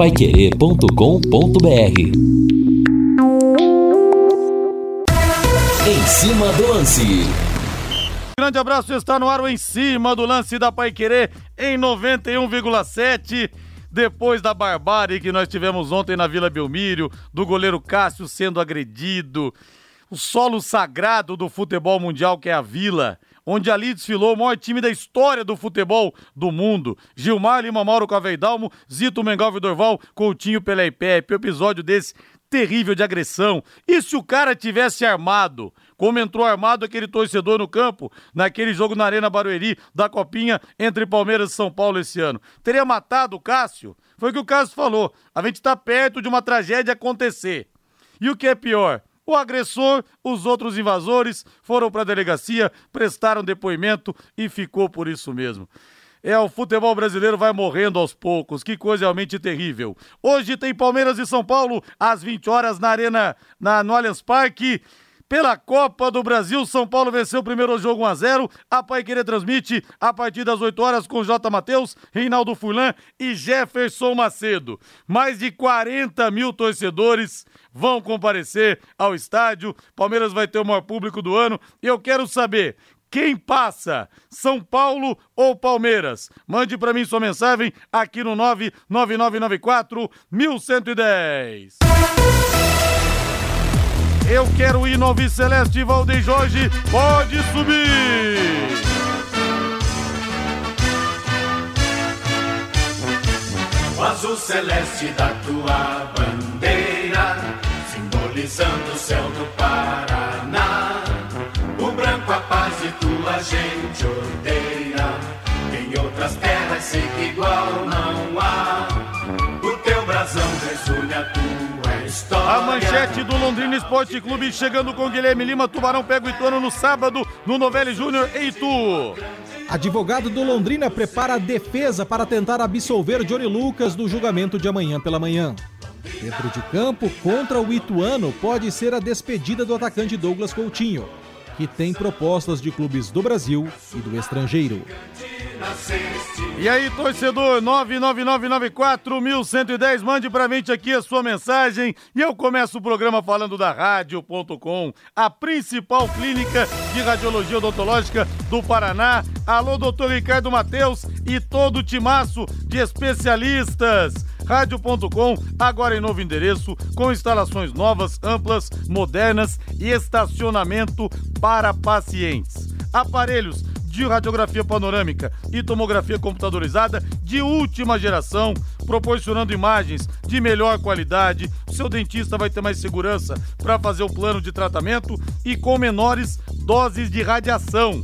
paiquerê.com.br Em cima do lance. Grande abraço, está no ar o Em Cima do Lance da Paiquerê em 91,7 depois da barbárie que nós tivemos ontem na Vila Belmírio, do goleiro Cássio sendo agredido, o solo sagrado do futebol mundial que é a Vila, onde ali desfilou o maior time da história do futebol do mundo. Gilmar Lima Mauro Caveidalmo, Zito Mengal Vidorval, Coutinho Pelé e Pepe. Episódio desse terrível de agressão. E se o cara tivesse armado, como entrou armado aquele torcedor no campo, naquele jogo na Arena Barueri da Copinha entre Palmeiras e São Paulo esse ano? Teria matado o Cássio? Foi o que o Cássio falou. A gente está perto de uma tragédia acontecer. E o que é pior? O agressor, os outros invasores foram para a delegacia, prestaram depoimento e ficou por isso mesmo. É, o futebol brasileiro vai morrendo aos poucos. Que coisa realmente terrível. Hoje tem Palmeiras e São Paulo às 20 horas na Arena, na, no Allianz Parque. Pela Copa do Brasil, São Paulo venceu o primeiro jogo 1x0. A Pai Querer transmite a partir das 8 horas com J. Matheus, Reinaldo Furlan e Jefferson Macedo. Mais de 40 mil torcedores vão comparecer ao estádio. Palmeiras vai ter o maior público do ano. Eu quero saber quem passa? São Paulo ou Palmeiras? Mande para mim sua mensagem aqui no 99994 1110. Eu quero ir no Celeste Valdeir Jorge. Pode subir! O azul celeste da tua bandeira, simbolizando o céu do Paraná. O branco a paz e tua gente odeia. Em outras terras sei que igual não há. O teu brasão resume a tua A manchete do Londrina Esporte Clube chegando com Guilherme Lima. Tubarão pega o Ituano no sábado no Novelli Júnior em Itu. Advogado do Londrina prepara a defesa para tentar absolver Johnny Lucas do julgamento de amanhã pela manhã. Dentro de campo, contra o Ituano, pode ser a despedida do atacante Douglas Coutinho, que tem propostas de clubes do Brasil e do estrangeiro. E aí, torcedor, 99994-1110, mande pra gente aqui a sua mensagem e eu começo o programa falando da Rádio.com, a principal clínica de radiologia odontológica do Paraná. Alô, doutor Ricardo Mateus e todo o timaço de especialistas. Rádio.com, agora em novo endereço, com instalações novas, amplas, modernas e estacionamento para pacientes. Aparelhos de radiografia panorâmica e tomografia computadorizada de última geração, proporcionando imagens de melhor qualidade. O seu dentista vai ter mais segurança para fazer o plano de tratamento e com menores doses de radiação.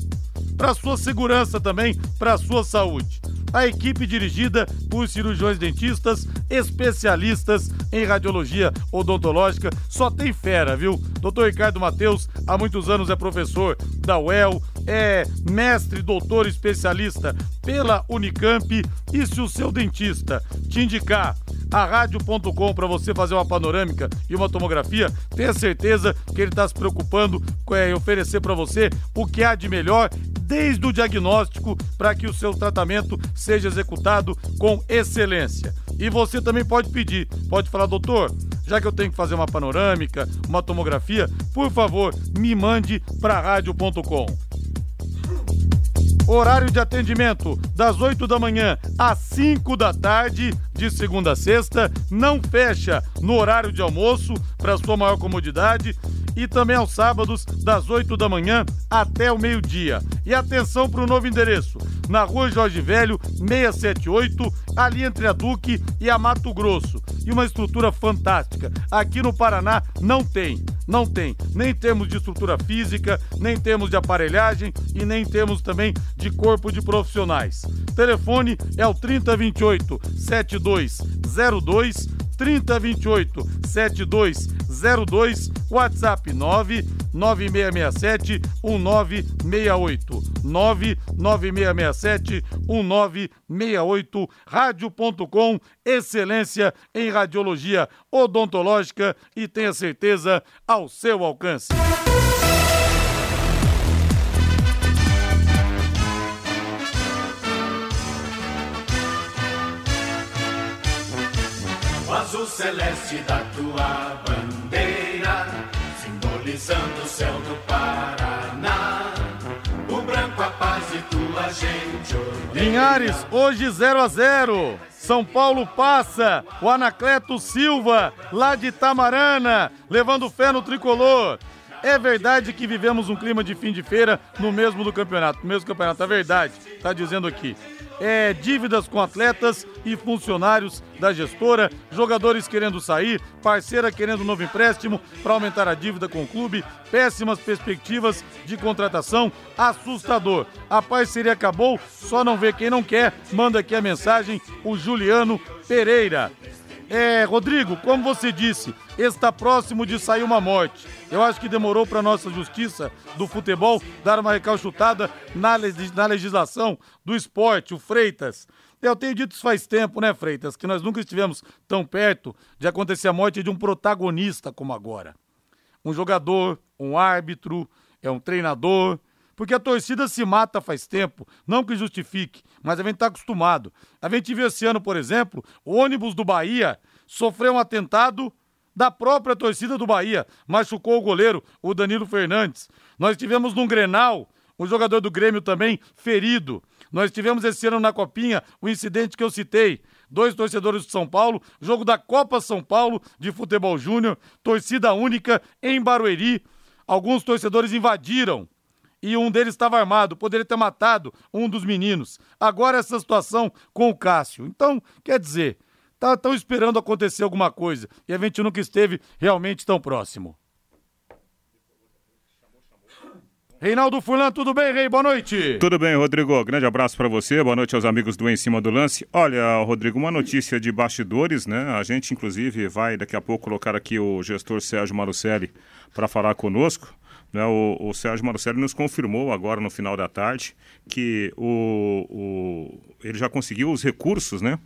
Para sua segurança também, para sua saúde. A equipe dirigida por cirurgiões dentistas, especialistas em radiologia odontológica, só tem fera, viu? Dr. Ricardo Mateus, há muitos anos é professor da UEL, é mestre, doutor especialista pela Unicamp. E se o seu dentista te indicar a rádio.com para você fazer uma panorâmica e uma tomografia, tenha certeza que ele está se preocupando em oferecer para você o que há de melhor desde o diagnóstico para que o seu tratamento seja executado com excelência. E você também pode pedir, pode falar, doutor, já que eu tenho que fazer uma panorâmica, uma tomografia, por favor, me mande para rádio.com. Horário de atendimento das 8 da manhã às 5 da tarde, de segunda a sexta. Não fecha no horário de almoço, para sua maior comodidade. E também aos sábados, das 8 da manhã até o meio-dia. E atenção para o novo endereço: na rua Jorge Velho, 678, ali entre a Duque e a Mato Grosso. E uma estrutura fantástica. Aqui no Paraná não tem, não tem. Nem temos de estrutura física, nem temos de aparelhagem e nem temos também de corpo de profissionais. Telefone é o 3028 7202 3028 7202 WhatsApp 99667 1968 99667 1968 rádio.com excelência em radiologia odontológica e tenha certeza ao seu alcance. Celeste da tua bandeira, simbolizando o céu do Paraná. O branco a paz e tua gente. Linhares, hoje 0 a 0 São Paulo passa. O Anacleto Silva, lá de Tamarana, levando fé no tricolor. É verdade que vivemos um clima de fim de feira no mesmo do campeonato. No mesmo campeonato, é verdade. Tá dizendo aqui é, dívidas com atletas e funcionários da gestora, jogadores querendo sair, parceira querendo novo empréstimo para aumentar a dívida com o clube, péssimas perspectivas de contratação, assustador. A parceria acabou, só não vê quem não quer. Manda aqui a mensagem o Juliano Pereira. É, Rodrigo, como você disse, está próximo de sair uma morte. Eu acho que demorou para nossa justiça do futebol dar uma recalchutada na, na legislação do esporte, o Freitas. Eu tenho dito isso faz tempo, né, Freitas, que nós nunca estivemos tão perto de acontecer a morte de um protagonista como agora. Um jogador, um árbitro, é um treinador, porque a torcida se mata faz tempo, não que justifique, mas a gente está acostumado. A gente viu esse ano, por exemplo, o ônibus do Bahia sofreu um atentado da própria torcida do Bahia, machucou o goleiro, o Danilo Fernandes. Nós tivemos num Grenal, o jogador do Grêmio também ferido. Nós tivemos esse ano na Copinha o incidente que eu citei. Dois torcedores de São Paulo, jogo da Copa São Paulo de Futebol Júnior, torcida única em Barueri. Alguns torcedores invadiram e um deles estava armado, poderia ter matado um dos meninos. Agora essa situação com o Cássio. Então, quer dizer, estão tá, esperando acontecer alguma coisa e a gente nunca esteve realmente tão próximo. Reinaldo Fulan, tudo bem, Rei? Boa noite. Tudo bem, Rodrigo. Grande abraço para você. Boa noite aos amigos do Em Cima do Lance. Olha, Rodrigo, uma notícia de bastidores, né? A gente, inclusive, vai daqui a pouco colocar aqui o gestor Sérgio Marucelli para falar conosco. Né, o, o Sérgio Marcelo nos confirmou agora no final da tarde que o, o ele já conseguiu os recursos, né?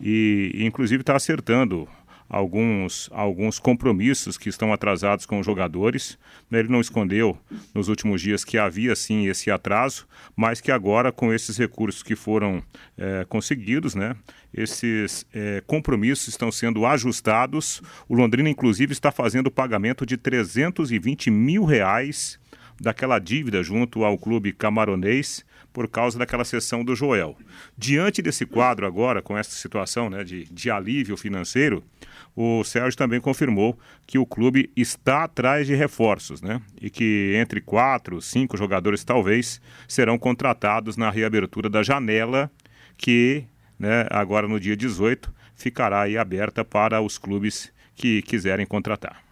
E, e inclusive está acertando alguns, alguns compromissos que estão atrasados com os jogadores. Ele não escondeu nos últimos dias que havia sim esse atraso, mas que agora, com esses recursos que foram é, conseguidos, né, esses é, compromissos estão sendo ajustados. O Londrina, inclusive, está fazendo o pagamento de 320 mil reais daquela dívida junto ao clube camaronês por causa daquela sessão do Joel. Diante desse quadro agora, com essa situação né, de, de alívio financeiro, o Sérgio também confirmou que o clube está atrás de reforços, né? E que entre quatro, cinco jogadores talvez serão contratados na reabertura da janela, que né, agora no dia 18 ficará aí aberta para os clubes que quiserem contratar.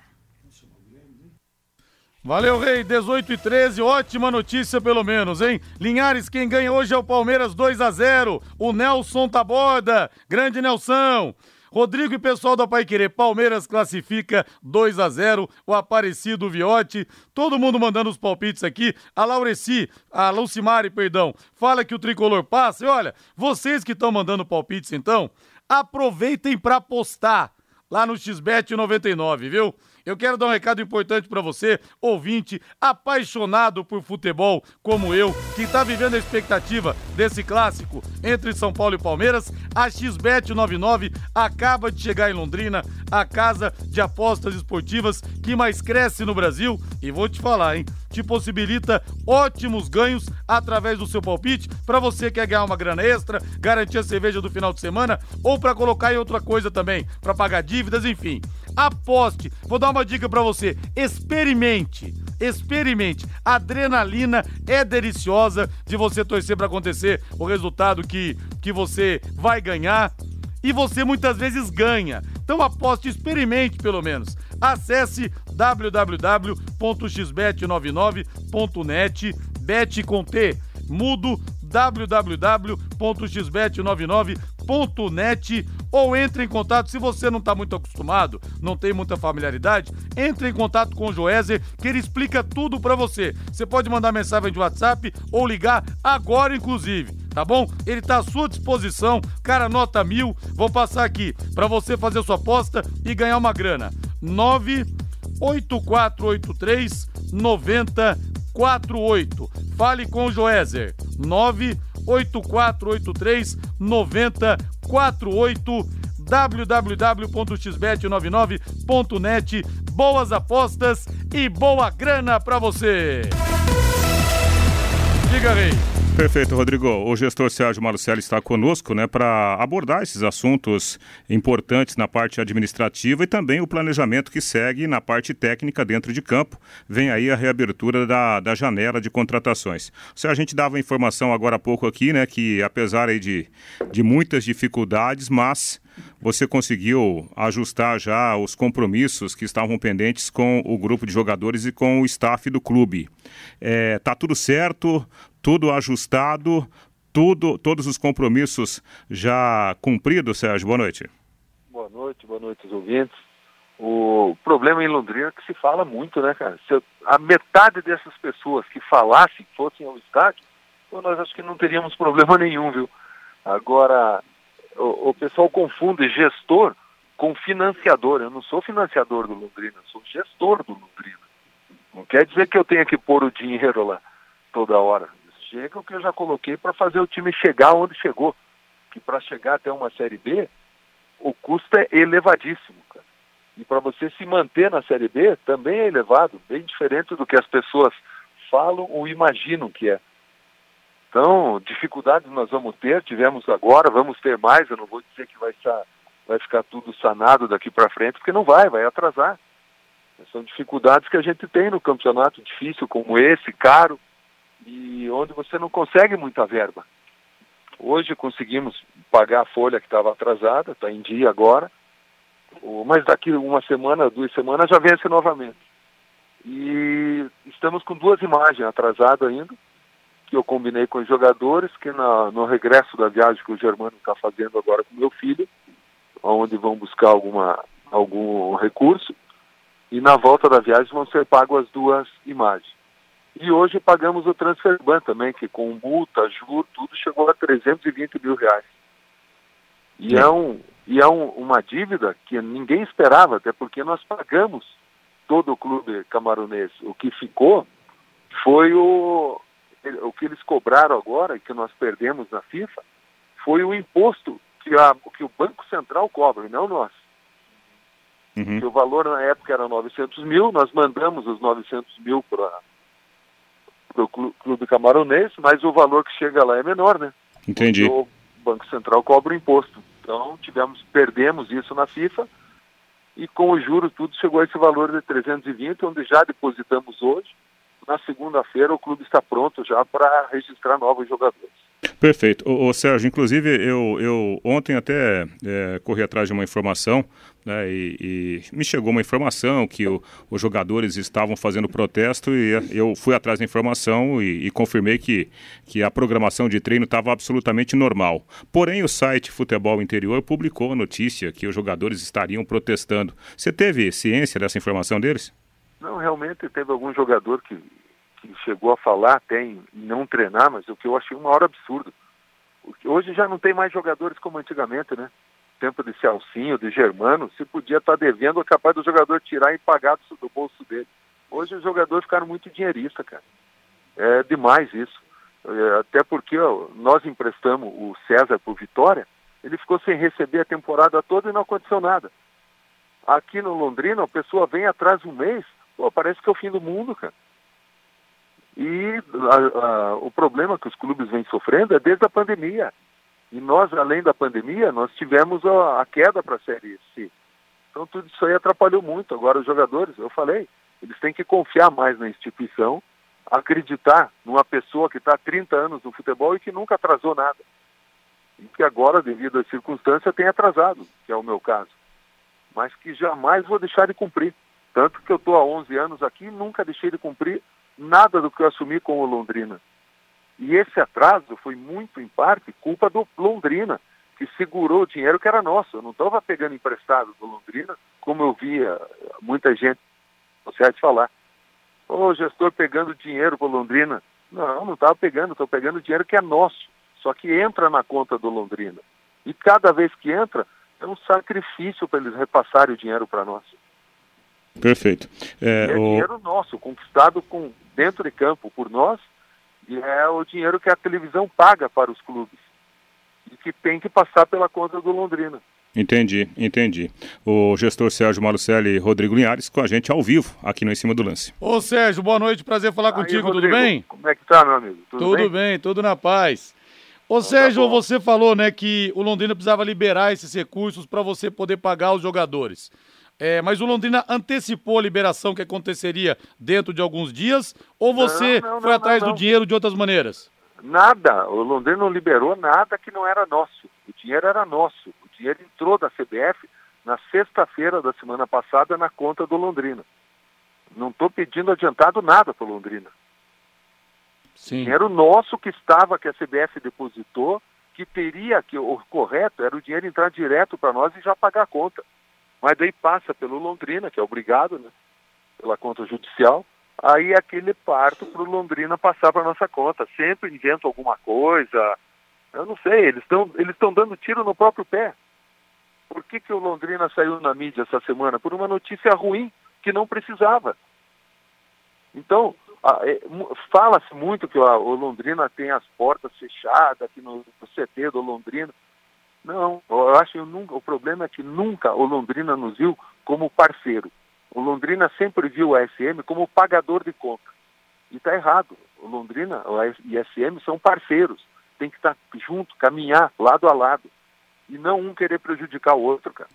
Valeu, Rei. 18 e 13, ótima notícia pelo menos, hein? Linhares, quem ganha hoje é o Palmeiras 2 a 0 O Nelson Taborda. Grande Nelson. Rodrigo e pessoal da Pai Querer, Palmeiras classifica 2 a 0 o Aparecido Viote, todo mundo mandando os palpites aqui. A Laureci, a Lucimari, perdão, fala que o tricolor passa. E olha, vocês que estão mandando palpites então, aproveitem para postar lá no XBET 99, viu? Eu quero dar um recado importante para você, ouvinte, apaixonado por futebol como eu, que está vivendo a expectativa desse clássico entre São Paulo e Palmeiras. A XBET 99 acaba de chegar em Londrina, a casa de apostas esportivas que mais cresce no Brasil. E vou te falar, hein? Te possibilita ótimos ganhos através do seu palpite para você que quer ganhar uma grana extra, garantir a cerveja do final de semana ou para colocar em outra coisa também, para pagar dívidas, enfim aposte. Vou dar uma dica para você: experimente. Experimente. A adrenalina é deliciosa de você torcer para acontecer o resultado que, que você vai ganhar. E você muitas vezes ganha. Então aposte, experimente pelo menos. Acesse www.xbet99.net, bet com T, mudo www.xbet99.net ou entre em contato, se você não está muito acostumado, não tem muita familiaridade, entre em contato com o Joézer, que ele explica tudo para você. Você pode mandar mensagem de WhatsApp ou ligar agora, inclusive, tá bom? Ele está à sua disposição, cara, nota mil. Vou passar aqui para você fazer sua aposta e ganhar uma grana. 98483 9048. Fale com o Joézer. 98483 9048 www.xbet99.net. Boas apostas e boa grana para você. Diga, Rei. Perfeito, Rodrigo. O gestor Sérgio Malucelli está conosco né, para abordar esses assuntos importantes na parte administrativa e também o planejamento que segue na parte técnica dentro de campo. Vem aí a reabertura da, da janela de contratações. Se a gente dava informação agora há pouco aqui, né, que apesar aí de, de muitas dificuldades, mas você conseguiu ajustar já os compromissos que estavam pendentes com o grupo de jogadores e com o staff do clube. É, tá tudo certo, tudo ajustado, tudo, todos os compromissos já cumpridos, Sérgio. Boa noite. Boa noite, boa noite aos ouvintes. O problema em Londrina é que se fala muito, né, cara? Se a metade dessas pessoas que falassem fossem ao estádio, nós acho que não teríamos problema nenhum, viu? Agora, o, o pessoal confunde gestor com financiador. Eu não sou financiador do Londrina, sou gestor do Londrina. Não quer dizer que eu tenha que pôr o dinheiro lá toda hora. Chega o que eu já coloquei para fazer o time chegar onde chegou. Que para chegar até uma Série B, o custo é elevadíssimo. Cara. E para você se manter na Série B, também é elevado, bem diferente do que as pessoas falam ou imaginam que é. Então, dificuldades nós vamos ter, tivemos agora, vamos ter mais, eu não vou dizer que vai, estar, vai ficar tudo sanado daqui para frente, porque não vai, vai atrasar. São dificuldades que a gente tem no campeonato difícil como esse, caro, e onde você não consegue muita verba. Hoje conseguimos pagar a folha que estava atrasada, está em dia agora, mas daqui uma semana, duas semanas já vence novamente. E estamos com duas imagens atrasadas ainda, que eu combinei com os jogadores, que na, no regresso da viagem que o Germano está fazendo agora com meu filho, onde vão buscar alguma, algum recurso, e na volta da viagem vão ser pagas as duas imagens. E hoje pagamos o transfer ban também, que com multa, juro, tudo chegou a 320 mil reais. E é, um, e é um, uma dívida que ninguém esperava, até porque nós pagamos todo o clube camaronês. O que ficou foi o, o que eles cobraram agora, e que nós perdemos na FIFA, foi o imposto que, a, que o Banco Central cobra, e não nós. Uhum. Que o valor na época era 900 mil, nós mandamos os 900 mil para o Clube Camaronês, mas o valor que chega lá é menor, né? Entendi. Porque o Banco Central cobra o imposto. Então, tivemos, perdemos isso na FIFA, e com o juro tudo chegou a esse valor de 320, onde já depositamos hoje, na segunda-feira o clube está pronto já para registrar novos jogadores. Perfeito. Ô, ô, Sérgio, inclusive eu, eu ontem até é, corri atrás de uma informação né, e, e, me chegou uma informação que o, os jogadores estavam fazendo protesto e eu fui atrás da informação e, e confirmei que, que a programação de treino estava absolutamente normal. Porém, o site Futebol Interior publicou a notícia que os jogadores estariam protestando. Você teve ciência dessa informação deles? Não, realmente teve algum jogador que, que chegou a falar até em, não treinar, mas o que eu achei uma hora absurdo. Hoje já não tem mais jogadores como antigamente, né? Tempo de Celcinho, de Germano, se podia estar tá devendo, é capaz do jogador tirar e pagar do, bolso dele. Hoje os jogadores ficaram muito dinheiristas, cara. É demais isso. É, até porque ó, nós emprestamos o César por Vitória, ele ficou sem receber a temporada toda e não aconteceu nada. Aqui no Londrina, a pessoa vem atrás um mês, Pô, parece que é o fim do mundo, cara. E a, a, o problema que os clubes vêm sofrendo é desde a pandemia. E nós, além da pandemia, nós tivemos a, a queda para a Série C. Então tudo isso aí atrapalhou muito. Agora os jogadores, eu falei, eles têm que confiar mais na instituição, acreditar numa pessoa que está há 30 anos no futebol e que nunca atrasou nada. E que agora, devido às circunstâncias, tem atrasado, que é o meu caso. Mas que jamais vou deixar de cumprir. Tanto que eu estou há 11 anos aqui e nunca deixei de cumprir nada do que eu assumi com o Londrina. E esse atraso foi muito, em parte, culpa do Londrina, que segurou o dinheiro que era nosso. Eu não estava pegando emprestado do Londrina, como eu via muita gente sociais falar. Ô, oh, gestor pegando dinheiro para Londrina. Não, não estava pegando, estou pegando dinheiro que é nosso, só que entra na conta do Londrina. E cada vez que entra, é um sacrifício para eles repassarem o dinheiro para nós. Perfeito. É, é o... dinheiro nosso, conquistado com, dentro de campo por nós, e é o dinheiro que a televisão paga para os clubes. E que tem que passar pela conta do Londrina. Entendi, entendi. O gestor Sérgio Malucelli e Rodrigo Linhares com a gente ao vivo aqui no Em Cima do Lance. Ô Sérgio, boa noite, prazer falar Aí, contigo, Rodrigo, tudo bem? Como é que tá, meu amigo? Tudo, Tudo bem? bem, tudo na paz. Ô tá Sérgio, bom. você falou, né, que o Londrina precisava liberar esses recursos para você poder pagar os jogadores. É, mas o Londrina antecipou a liberação que aconteceria dentro de alguns dias ou você Não, não, foi não, atrás do dinheiro de outras maneiras? Nada. O Londrina não liberou nada que não era nosso. O dinheiro era nosso. O dinheiro entrou da CBF na sexta-feira da semana passada na conta do Londrina. Não estou pedindo adiantado nada para o Londrina. Sim. Dinheiro nosso que estava, que a CBF depositou, que teria que o correto era o dinheiro entrar direto para nós e já pagar a conta. Mas daí passa pelo Londrina, que é obrigado, né? Pela conta judicial. Aí aquele parto para o Londrina passar para nossa conta. Sempre inventa alguma coisa. Eu não sei, eles estão eles dando tiro no próprio pé. Por que, que o Londrina saiu na mídia essa semana? Por uma notícia ruim que não precisava. Então, é, fala-se muito que o Londrina tem as portas fechadas no, no CT do Londrina. Não, eu acho que nunca, o problema é que nunca o Londrina nos viu como parceiro. O Londrina sempre viu a SM como pagador de conta. E está errado. O Londrina e a SM são parceiros. Tem que estar junto, caminhar lado a lado. E não um querer prejudicar o outro, cara.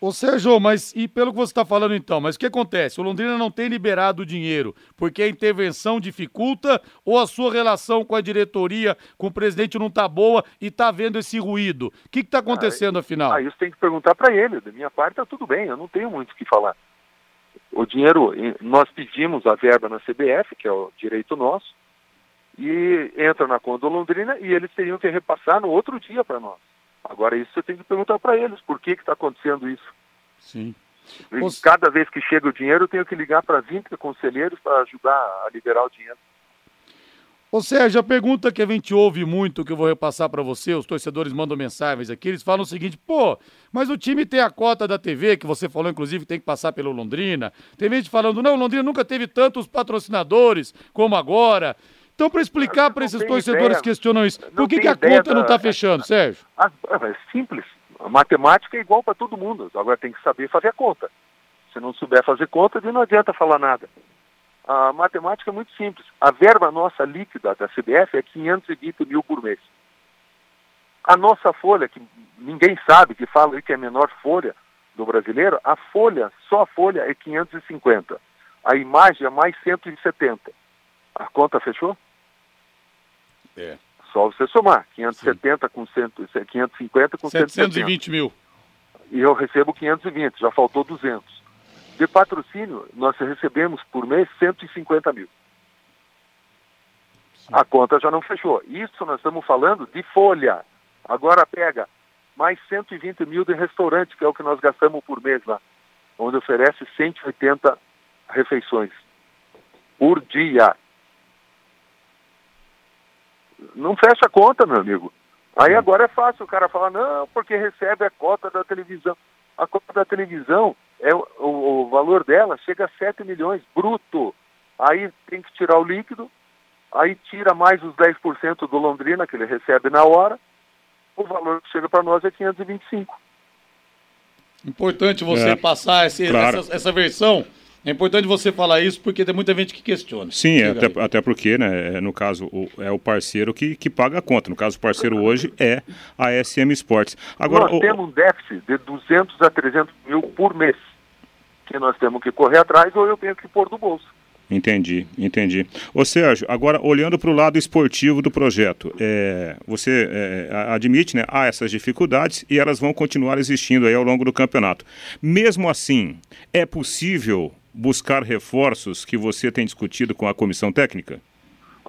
Ô Sérgio, mas e pelo que você está falando então, mas o que acontece? O Londrina não tem liberado o dinheiro porque a intervenção dificulta ou a sua relação com a diretoria, com o presidente não tá boa e tá vendo esse ruído? O que está acontecendo afinal? Ah, isso tem que perguntar para ele. Da minha parte, tá tudo bem, eu não tenho muito o que falar. O dinheiro, nós pedimos a verba na CBF, que é o direito nosso, e entra na conta do Londrina e eles teriam que repassar no outro dia para nós. Agora, isso você tem que perguntar para eles, por que está acontecendo isso? Sim. E Cada vez que chega o dinheiro, eu tenho que ligar para 20 conselheiros para ajudar a liberar o dinheiro. Ô Sérgio, a pergunta que a gente ouve muito, que eu vou repassar para você, os torcedores mandam mensagens aqui, eles falam o seguinte, pô, mas o time tem a cota da TV, que você falou, inclusive, tem que passar pelo Londrina. Tem gente falando, não, Londrina nunca teve tantos patrocinadores como agora. Então, para explicar para não esses torcedores que questionam isso, Não por que, que a conta não da- está fechando, Sérgio? Ah, é simples. A matemática é igual para todo mundo. Agora tem que saber fazer a conta. Se não souber fazer conta, não adianta falar nada. A matemática é muito simples. A verba nossa líquida da CBF é 520 mil por mês. A nossa folha, que ninguém sabe, que fala que é a menor folha do brasileiro, a folha, só a folha é 550. A imagem é mais 170. A conta fechou? É. Só você somar. 570 com 100, 550 com 170. 720 mil. E eu recebo 520, já faltou 200. De patrocínio, nós recebemos por mês 150 mil. A conta já não fechou. Isso nós estamos falando de folha. Agora pega mais 120 mil de restaurante, que é o que nós gastamos por mês lá, onde oferece 180 refeições por dia. Não fecha a conta, meu amigo. Aí agora é fácil o cara falar, não, porque recebe a cota da televisão. A cota da televisão, é o, o, o valor dela chega a 7 milhões bruto. Aí tem que tirar o líquido, aí tira mais os 10% do Londrina, que ele recebe na hora, o valor que chega para nós é 525. Importante você É, passar esse- claro. essa, essa versão. É importante você falar isso porque tem muita gente que questiona. Sim, é, até, aí. até porque, né, é, no caso, o- é o parceiro que, que paga a conta. No caso, o parceiro hoje é a SM Sports. Agora, nós o- temos um déficit de 200 a 300 mil por mês, que nós temos que correr atrás ou eu tenho que pôr do bolso. Entendi, entendi. Ô Sérgio, agora olhando para o lado esportivo do projeto, é, você é, admite, né, há essas dificuldades e elas vão continuar existindo aí ao longo do campeonato. Mesmo assim, é possível buscar reforços que você tem discutido com a comissão técnica?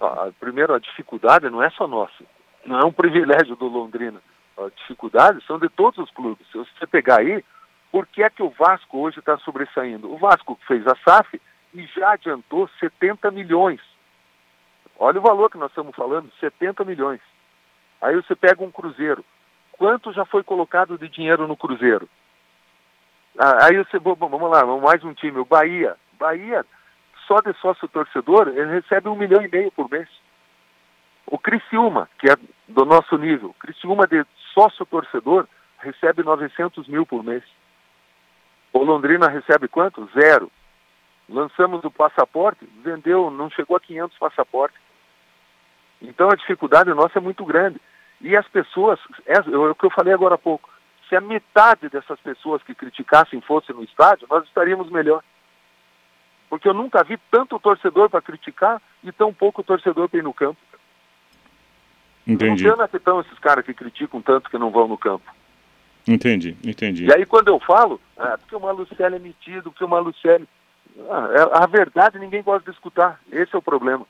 Ah, primeiro, a dificuldade não é só nossa, não é um privilégio do Londrina. As dificuldades são de todos os clubes. Se você pegar aí, por que é que o Vasco hoje está sobressaindo? O Vasco fez a SAF e já adiantou 70 milhões. Olha o valor que nós estamos falando, 70 milhões. Aí você pega um Cruzeiro. Quanto já foi colocado de dinheiro no Cruzeiro? Ah, aí você, vamos lá, mais um time, o Bahia. Bahia, só de sócio torcedor, ele recebe um milhão e meio por mês. O Criciúma, que é do nosso nível, Criciúma de sócio torcedor, recebe 900 mil por mês. O Londrina recebe quanto? Zero. Lançamos o passaporte, vendeu, não chegou a 500 passaportes. Então a dificuldade nossa é muito grande. E as pessoas, é, é o que eu falei agora há pouco, se a metade dessas pessoas que criticassem fosse no estádio, nós estaríamos melhor. Porque eu nunca vi tanto torcedor para criticar e tão pouco torcedor para ir no campo. Entendi. Não sei onde estão esses caras que criticam tanto que não vão no campo. Entendi, entendi. E aí quando eu falo, ah, porque o Malucelli é metido, porque o Malucelli... Ah, é, a verdade ninguém gosta de escutar, esse é o problema.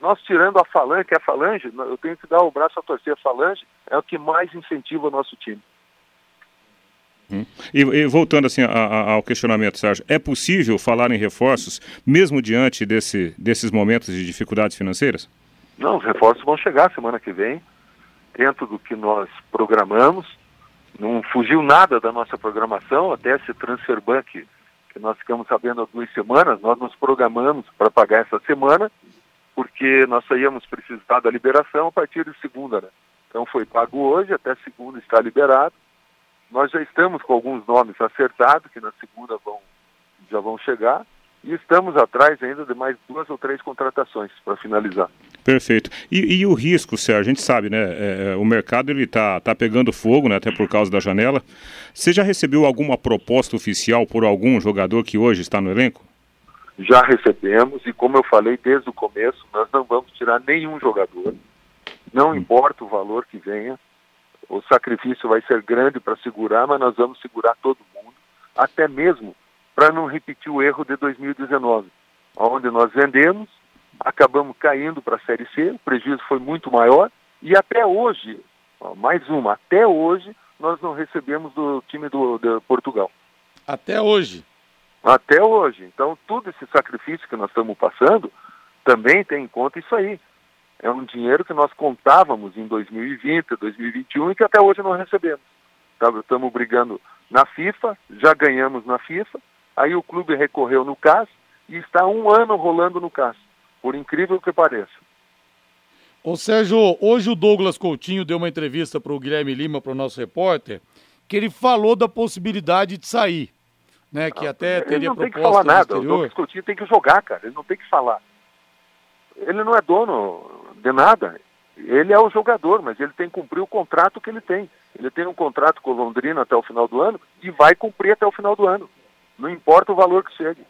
Nós tirando a falange, que é a falange, eu tenho que dar o braço a torcer, a falange é o que mais incentiva o nosso time. Hum. E, e, voltando assim a, a, ao questionamento, Sérgio, é possível falar em reforços mesmo diante desse, desses momentos de dificuldades financeiras? Não, os reforços vão chegar semana que vem, dentro do que nós programamos. Não fugiu nada da nossa programação, até esse transfer bank que nós ficamos sabendo há duas semanas, nós nos programamos para pagar essa semana, porque nós íamos precisar da liberação a partir de segunda, né? Então foi pago hoje, até segunda está liberado. Nós já estamos com alguns nomes acertados, que na segunda vão, já vão chegar, e estamos atrás ainda de mais duas ou três contratações para finalizar. Perfeito. E, e, o risco, Sérgio, a gente sabe, né? É, é o mercado ele tá, tá pegando fogo, né? Até por causa da janela. Você já recebeu alguma proposta oficial por algum jogador que hoje está no elenco? Já recebemos e como eu falei desde o começo, nós não vamos tirar nenhum jogador. Não hum. importa o valor que venha, o sacrifício vai ser grande para segurar, mas nós vamos segurar todo mundo, até mesmo para não repetir o erro de 2019, onde nós vendemos, acabamos caindo para a Série C, o prejuízo foi muito maior, e até hoje, ó, mais uma, até hoje, nós não recebemos do time do, de Portugal. Até hoje? Até hoje. Então, todo esse sacrifício que nós estamos passando também tem em conta isso aí. É um dinheiro que nós contávamos em 2020, 2021 e que até hoje não recebemos. Estamos brigando na FIFA, já ganhamos na FIFA, aí o clube recorreu no CAS e está um ano rolando no CAS, por incrível que pareça. Ô Sérgio, hoje o Douglas Coutinho deu uma entrevista para o Guilherme Lima, para o nosso repórter, que ele falou da possibilidade de sair, né? Que ah, até teria ele não tem que falar nada, o Douglas Coutinho tem que jogar, cara, ele não tem que falar. Ele não é dono de nada. Ele é o jogador, mas ele tem que cumprir o contrato que ele tem. Ele tem um contrato com o Londrina até o final do ano e vai cumprir até o final do ano. Não importa o valor que chegue.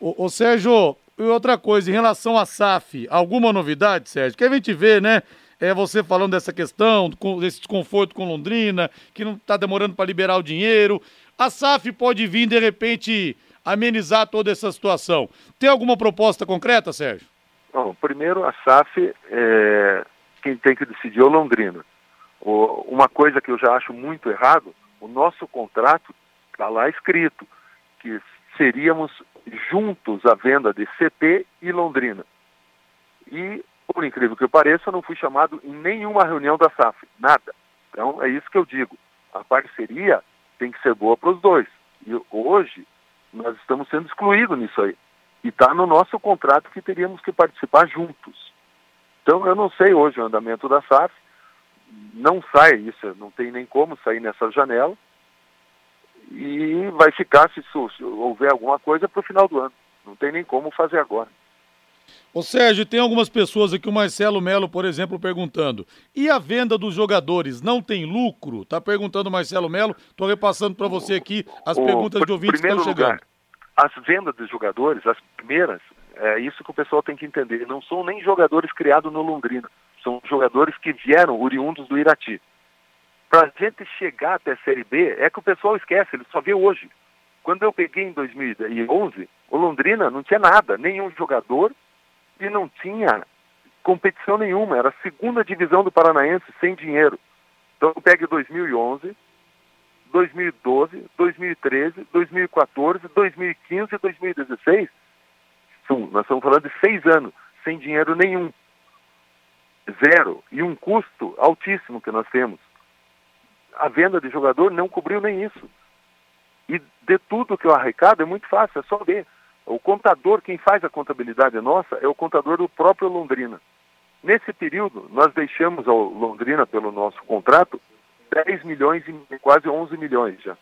Ô, ô Sérgio, e outra coisa, em relação à SAF, alguma novidade, Sérgio? Que a gente vê, né? É você falando dessa questão, desse desconforto com Londrina, que não está demorando para liberar o dinheiro. A SAF pode vir, de repente, amenizar toda essa situação. Tem alguma proposta concreta, Sérgio? Bom, primeiro a SAF, é, quem tem que decidir é o Londrina. O, uma coisa que eu já acho muito errado, o nosso contrato está lá escrito que seríamos juntos a venda de CT e Londrina. E, por incrível que pareça, eu não fui chamado em nenhuma reunião da SAF, nada. Então, é isso que eu digo. A parceria tem que ser boa para os dois. E hoje, nós estamos sendo excluídos nisso aí. E está no nosso contrato que teríamos que participar juntos. Então, eu não sei hoje o andamento da SAF, não sai isso, não tem nem como sair nessa janela, e vai ficar, se, se houver alguma coisa, para o final do ano. Não tem nem como fazer agora. Ô Sérgio, tem algumas pessoas aqui, o Marcelo Melo, por exemplo, perguntando: e a venda dos jogadores não tem lucro? Tá perguntando o Marcelo Melo, tô repassando para você aqui as o, perguntas de ouvintes que estão chegando. Lugar, as vendas dos jogadores, as primeiras, é isso que o pessoal tem que entender. Não são nem jogadores criados no Londrina, são jogadores que vieram oriundos do Irati. Para a gente chegar até a Série B, é que o pessoal esquece, ele só vê hoje. Quando eu peguei em 2011, o Londrina não tinha nada, nenhum jogador e não tinha competição nenhuma. Era a segunda divisão do Paranaense sem dinheiro. Então eu pego 2011, 2012, 2013, 2014, 2015 e 2016. Nós estamos falando de seis anos, sem dinheiro nenhum. Zero. E um custo altíssimo que nós temos. A venda de jogador não cobriu nem isso. E de tudo que eu arrecado é muito fácil, é só ver. O contador, quem faz a contabilidade nossa, é o contador do próprio Londrina. Nesse período, nós deixamos ao Londrina, pelo nosso contrato, 10 milhões e quase 11 milhões já.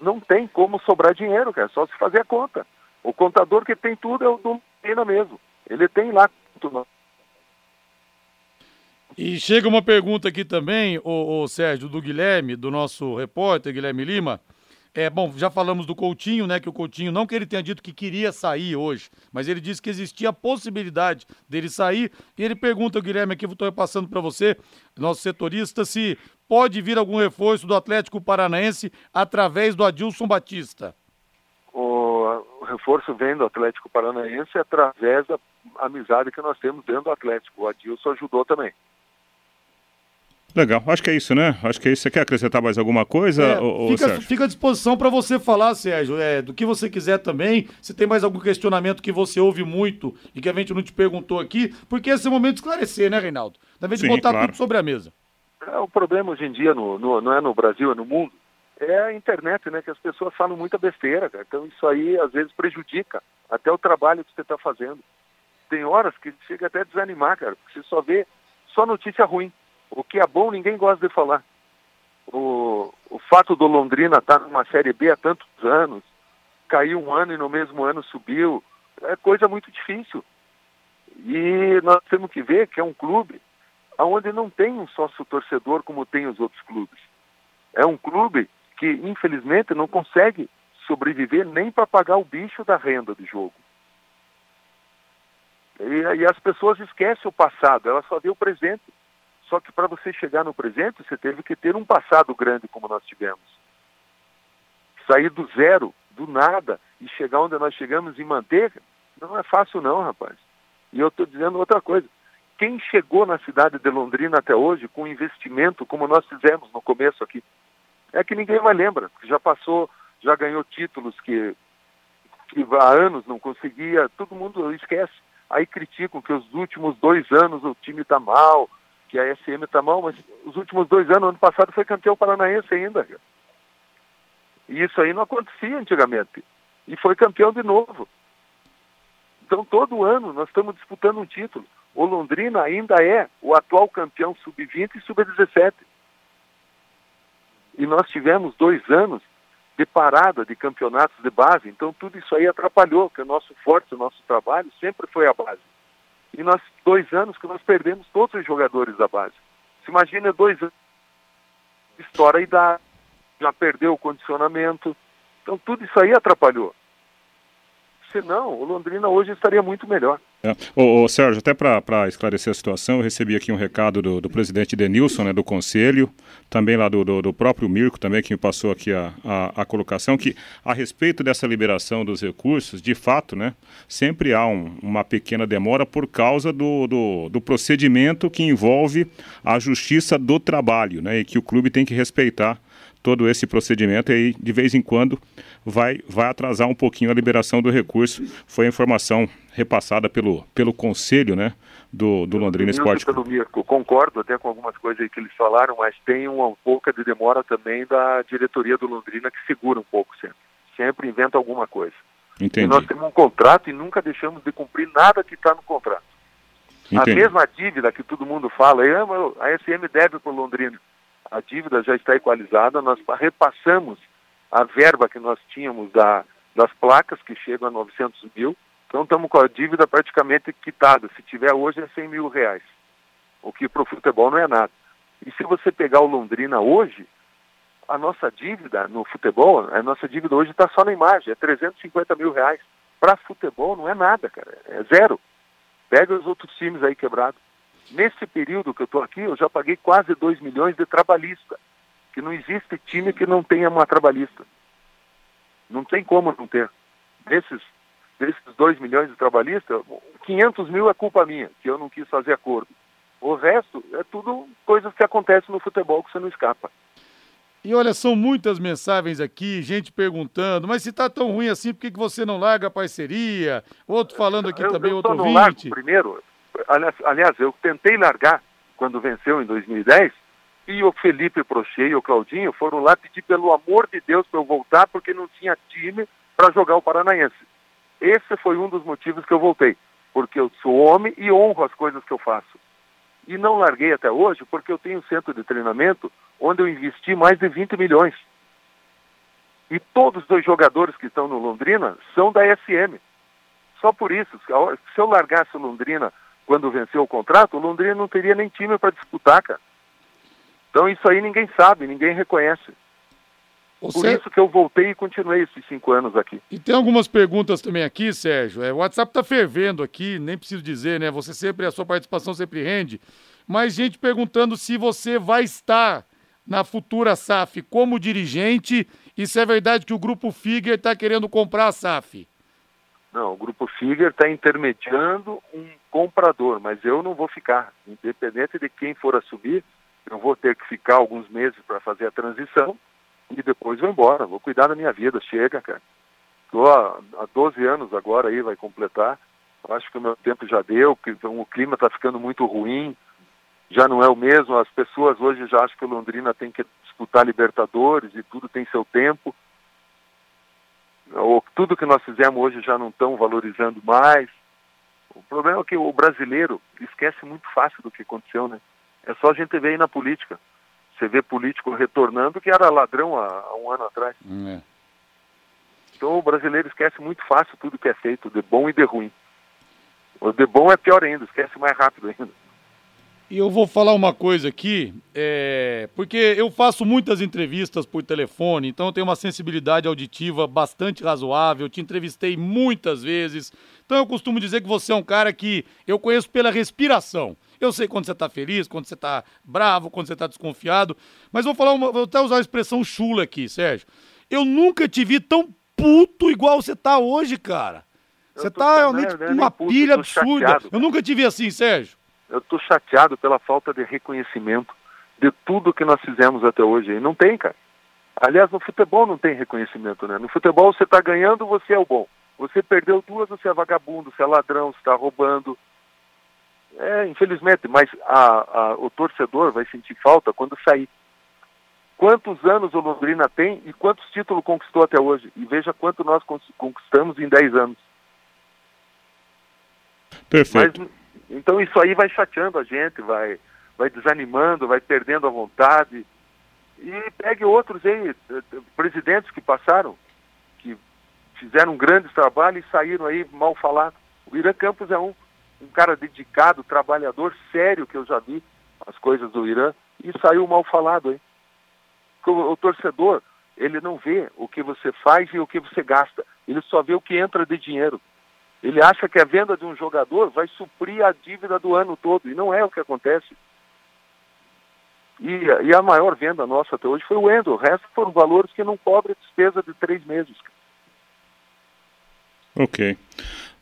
Não tem como sobrar dinheiro, cara, só se fazer a conta. O contador que tem tudo é o do Londrina mesmo. Ele tem lá tudo. E chega uma pergunta aqui também, o Sérgio, do Guilherme, do nosso repórter, Guilherme Lima. É, bom, já falamos do Coutinho, né? Que o Coutinho, não que ele tenha dito que queria sair hoje, mas ele disse que existia a possibilidade dele sair. E ele pergunta, Guilherme, aqui, estou passando para você, nosso setorista, se pode vir algum reforço do Atlético Paranaense através do Adilson Batista. O reforço vem do Atlético Paranaense através da amizade que nós temos dentro do Atlético. O Adilson ajudou também. Legal, acho que é isso, né? Acho que é isso. Você quer acrescentar mais alguma coisa, é, ou, fica, fica, à disposição para você falar, Sérgio, é, do que você quiser também. Se tem mais algum questionamento que você ouve muito e que a gente não te perguntou aqui, porque esse é o momento de esclarecer, né, Reinaldo? Da vez de botar claro. tudo sobre a mesa. É, o problema hoje em dia, no, no, não é no Brasil, é no mundo, é a internet, né? Que as pessoas falam muita besteira, cara. Então isso aí às vezes prejudica até o trabalho que você está fazendo. Tem horas que chega até a desanimar, cara, porque você só vê só notícia ruim. O que é bom ninguém gosta de falar. O, o fato do Londrina estar tá numa Série B há tantos anos, caiu um ano e no mesmo ano subiu, é coisa muito difícil. E nós temos que ver que é um clube onde não tem um sócio torcedor como tem os outros clubes. É um clube que, infelizmente, não consegue sobreviver nem para pagar o bicho da renda do jogo. E, e as pessoas esquecem o passado, elas só vê o presente. Só que para você chegar no presente, você teve que ter um passado grande como nós tivemos. Sair do zero, do nada, e chegar onde nós chegamos e manter, não é fácil não, rapaz. E eu estou dizendo outra coisa. Quem chegou na cidade de Londrina até hoje com investimento como nós fizemos no começo aqui, é que ninguém mais lembra, já passou, já ganhou títulos que, que há anos não conseguia, todo mundo esquece. Aí criticam que os últimos dois anos o time está mal, que a SM está mal, mas os últimos dois anos, ano passado, foi campeão paranaense ainda. E isso aí não acontecia antigamente. E foi campeão de novo. Então, todo ano, nós estamos disputando um título. O Londrina ainda é o atual campeão sub-20 e sub-17. E nós tivemos dois anos de parada de campeonatos de base. Então, tudo isso aí atrapalhou, porque o nosso forte, o nosso trabalho sempre foi a base. E nós, dois anos que nós perdemos todos os jogadores da base. Se imagina dois anos, estoura a idade, já perdeu o condicionamento. Então tudo isso aí atrapalhou. Senão, o Londrina hoje estaria muito melhor. É. Ô, ô, Sérgio, até para esclarecer a situação, eu recebi aqui um recado do, do presidente Denilson, né, do Conselho, também lá do, do, do, próprio Mirko, também que me passou aqui a, a, a, colocação, que a respeito dessa liberação dos recursos, de fato, né, sempre há um, uma pequena demora por causa do, do, do procedimento que envolve a justiça do trabalho, né, e que o clube tem que respeitar todo esse procedimento e aí, de vez em quando, vai, vai atrasar um pouquinho a liberação do recurso. Foi a informação repassada pelo, pelo conselho né, do, do Londrina Esporte. Mirko, concordo até com algumas coisas aí que eles falaram, mas tem uma pouca de demora também da diretoria do Londrina que segura um pouco sempre. Sempre inventa alguma coisa. Entendi. E nós temos um contrato e nunca deixamos de cumprir nada que está no contrato. Entendi. A mesma dívida que todo mundo fala, ah, a SM deve para o Londrina a dívida já está equalizada, nós repassamos a verba que nós tínhamos da, das placas, que chegam a 900 mil, então estamos com a dívida praticamente quitada. Se tiver hoje é 100 mil reais, o que para o futebol não é nada. E se você pegar o Londrina hoje, a nossa dívida no futebol, a nossa dívida hoje está só na imagem, é 350 mil reais. Para futebol não é nada, cara, é zero. Pega os outros times aí quebrados. Nesse período que eu estou aqui, eu já paguei quase 2 milhões de trabalhista. Que não existe time que não tenha uma trabalhista. Não tem como não ter. Desses, desses 2 milhões de trabalhistas, 500 mil é culpa minha, que eu não quis fazer acordo. O resto é tudo coisas que acontecem no futebol que você não escapa. E olha, são muitas mensagens aqui, gente perguntando, mas se tá tão ruim assim, por que, que você não larga a parceria? Outro falando aqui eu, também, eu outro não Largo, primeiro, aliás, eu tentei largar quando venceu em 2010, e o Felipe Prochê e o Claudinho foram lá pedir pelo amor de Deus para eu voltar, porque não tinha time para jogar o Paranaense. Esse foi um dos motivos que eu voltei, porque eu sou homem e honro as coisas que eu faço. E não larguei até hoje porque eu tenho um centro de treinamento onde eu investi mais de 20 milhões. E todos os jogadores que estão no Londrina são da SM. Só por isso, se eu largasse o Londrina quando venceu o contrato, o Londrina não teria nem time para disputar, cara. Então isso aí ninguém sabe, ninguém reconhece. Por isso que eu voltei e continuei esses cinco anos aqui. E tem algumas perguntas também aqui, Sérgio. É, o WhatsApp está fervendo aqui, nem preciso dizer, né? Você sempre, a sua participação sempre rende. Mas gente perguntando se você vai estar na futura SAF como dirigente e se é verdade que o Grupo Figuer está querendo comprar a SAF. Não, o Grupo Figuer está intermediando um comprador, mas eu não vou ficar. Independente de quem for assumir, eu vou ter que ficar alguns meses para fazer a transição e depois vou embora, vou cuidar da minha vida, chega, cara. Estou há, há 12 anos agora aí, vai completar. Eu acho que o meu tempo já deu, que o clima está ficando muito ruim, já não é o mesmo. As pessoas hoje já acham que o Londrina tem que disputar Libertadores e tudo tem seu tempo. Ou, tudo que nós fizemos hoje já não estão valorizando mais. O problema é que o brasileiro esquece muito fácil do que aconteceu, né? É só a gente ver aí na política. Você vê político retornando que era ladrão há, há um ano atrás. É. Então o brasileiro esquece muito fácil tudo que é feito, de bom e de ruim. O de bom é pior ainda, esquece mais rápido ainda. E eu vou falar uma coisa aqui, é, porque eu faço muitas entrevistas por telefone, então eu tenho uma sensibilidade auditiva bastante razoável. Eu te entrevistei muitas vezes, então eu costumo dizer que você é um cara que eu conheço pela respiração. Eu sei quando você está feliz, quando você está bravo, quando você está desconfiado. Mas vou falar uma, vou até usar a expressão chula aqui, Sérgio. Eu nunca te vi tão puto igual você tá hoje, cara. Você tá realmente com uma puto, pilha absurda. Chateado, eu nunca te vi assim, Sérgio. Eu tô chateado pela falta de reconhecimento de tudo que nós fizemos até hoje. E não tem, cara. Aliás, no futebol não tem reconhecimento, né? No futebol você tá ganhando, você é o bom. Você perdeu duas, você é vagabundo, você é ladrão, você está roubando, é, infelizmente, mas a, a, o torcedor vai sentir falta quando sair. Quantos anos o Londrina tem e quantos títulos conquistou até hoje? E veja quanto nós conquistamos em 10 anos. Perfeito. Mas, então isso aí vai chateando a gente, vai, vai desanimando, vai perdendo a vontade. E pegue outros aí, presidentes que passaram, que fizeram um grande trabalho e saíram aí mal falados. O Irã Campos é um um cara dedicado, trabalhador, sério, que eu já vi as coisas do Irã, e saiu mal falado, hein? O, o torcedor, ele não vê o que você faz e o que você gasta, ele só vê o que entra de dinheiro. Ele acha que a venda de um jogador vai suprir a dívida do ano todo, e não é o que acontece. E, e a maior venda nossa até hoje foi o Endo, o resto foram valores que não cobrem despesa de três meses. Ok.